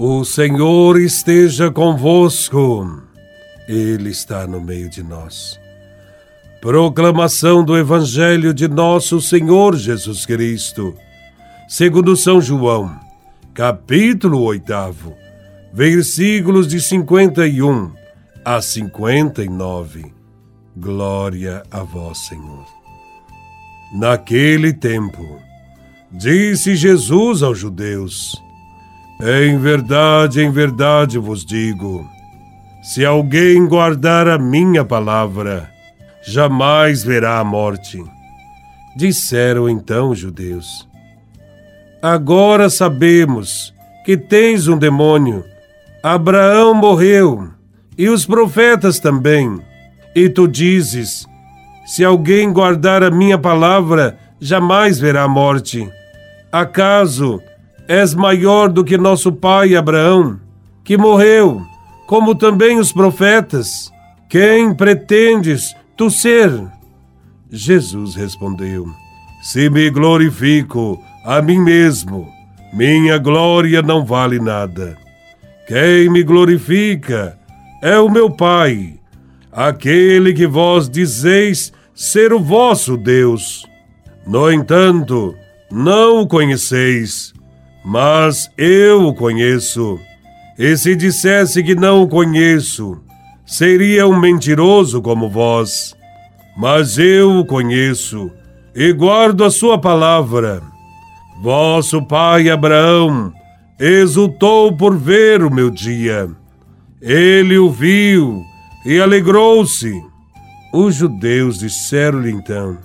O Senhor esteja convosco, Ele está no meio de nós. Proclamação do Evangelho de Nosso Senhor Jesus Cristo, segundo São João, capítulo 8, versículos de 51 a 59. Glória a vós, Senhor. Naquele tempo, disse Jesus aos judeus: em verdade, em verdade vos digo: se alguém guardar a minha palavra, jamais verá a morte. Disseram então os judeus: Agora sabemos que tens um demônio. Abraão morreu e os profetas também. E tu dizes: Se alguém guardar a minha palavra, jamais verá a morte. Acaso és maior do que nosso pai Abraão, que morreu, como também os profetas. Quem pretendes tu ser? Jesus respondeu: Se me glorifico a mim mesmo, minha glória não vale nada. Quem me glorifica é o meu Pai, aquele que vós dizeis ser o vosso Deus. No entanto, não o conheceis mas eu o conheço. E se dissesse que não o conheço, seria um mentiroso como vós. Mas eu o conheço e guardo a sua palavra. Vosso pai Abraão exultou por ver o meu dia. Ele o viu e alegrou-se. Os judeus disseram-lhe então: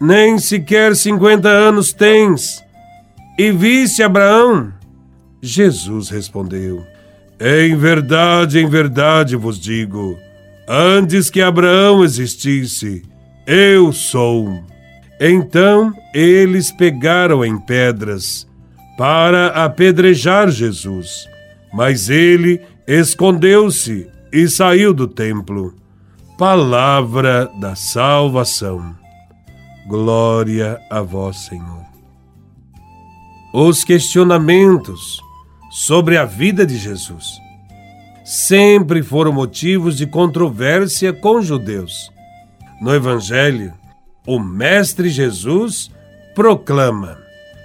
Nem sequer cinquenta anos tens e viste Abraão? Jesus respondeu: Em verdade, em verdade vos digo, antes que Abraão existisse, eu sou. Então eles pegaram em pedras para apedrejar Jesus, mas ele escondeu-se e saiu do templo. Palavra da salvação. Glória a vós, Senhor. Os questionamentos sobre a vida de Jesus sempre foram motivos de controvérsia com judeus. No Evangelho, o Mestre Jesus proclama: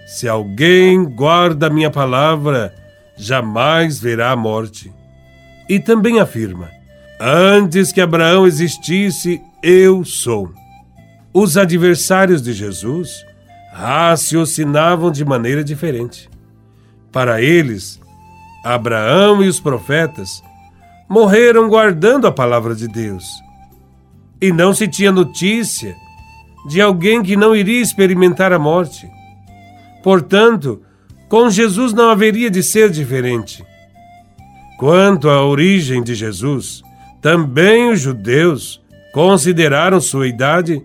Se alguém guarda minha palavra, jamais verá a morte. E também afirma: Antes que Abraão existisse, eu sou. Os adversários de Jesus raciocinavam de maneira diferente. Para eles, Abraão e os profetas morreram guardando a palavra de Deus. E não se tinha notícia de alguém que não iria experimentar a morte. Portanto, com Jesus não haveria de ser diferente. Quanto à origem de Jesus, também os judeus consideraram sua idade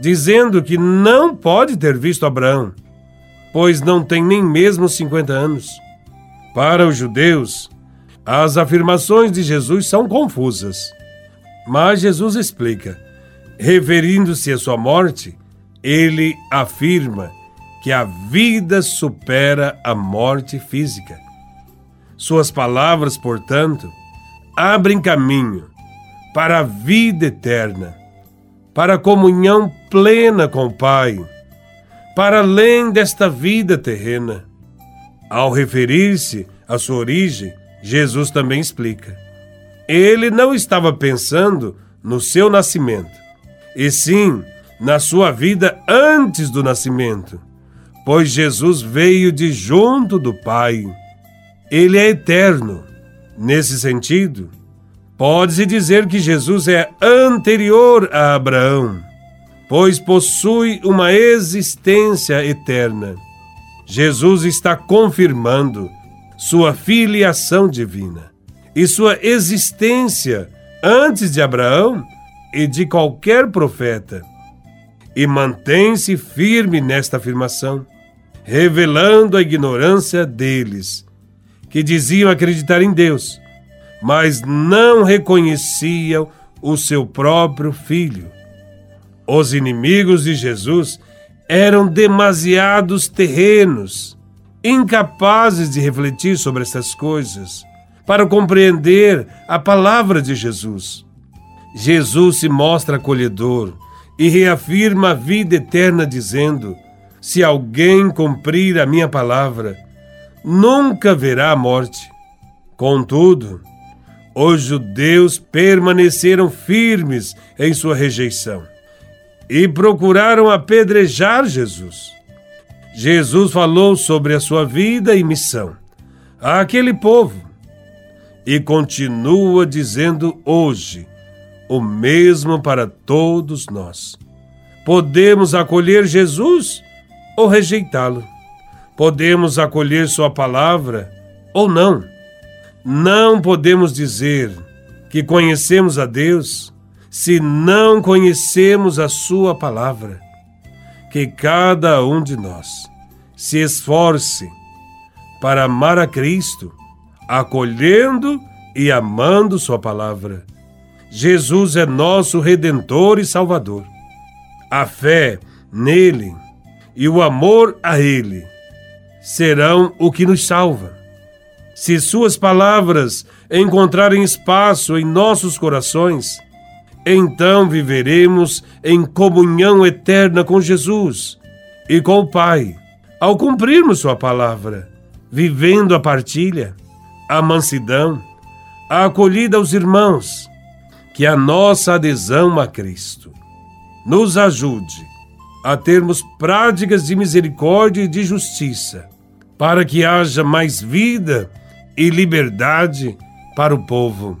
dizendo que não pode ter visto Abraão, pois não tem nem mesmo 50 anos. Para os judeus, as afirmações de Jesus são confusas. Mas Jesus explica, referindo-se à sua morte, ele afirma que a vida supera a morte física. Suas palavras, portanto, abrem caminho para a vida eterna para a comunhão plena com o Pai, para além desta vida terrena. Ao referir-se à sua origem, Jesus também explica. Ele não estava pensando no seu nascimento, e sim na sua vida antes do nascimento, pois Jesus veio de junto do Pai. Ele é eterno. Nesse sentido, Pode-se dizer que Jesus é anterior a Abraão, pois possui uma existência eterna. Jesus está confirmando sua filiação divina e sua existência antes de Abraão e de qualquer profeta. E mantém-se firme nesta afirmação, revelando a ignorância deles, que diziam acreditar em Deus mas não reconheciam o seu próprio filho. Os inimigos de Jesus eram demasiados terrenos incapazes de refletir sobre estas coisas, para compreender a palavra de Jesus. Jesus se mostra acolhedor e reafirma a vida eterna, dizendo: Se alguém cumprir a minha palavra, nunca verá a morte. Contudo, os judeus permaneceram firmes em sua rejeição e procuraram apedrejar Jesus. Jesus falou sobre a sua vida e missão àquele povo e continua dizendo hoje o mesmo para todos nós. Podemos acolher Jesus ou rejeitá-lo. Podemos acolher Sua palavra ou não. Não podemos dizer que conhecemos a Deus se não conhecemos a Sua palavra. Que cada um de nós se esforce para amar a Cristo, acolhendo e amando Sua palavra. Jesus é nosso Redentor e Salvador. A fé nele e o amor a Ele serão o que nos salva. Se Suas palavras encontrarem espaço em nossos corações, então viveremos em comunhão eterna com Jesus e com o Pai, ao cumprirmos Sua palavra, vivendo a partilha, a mansidão, a acolhida aos irmãos, que a nossa adesão a Cristo nos ajude a termos práticas de misericórdia e de justiça, para que haja mais vida e liberdade para o povo.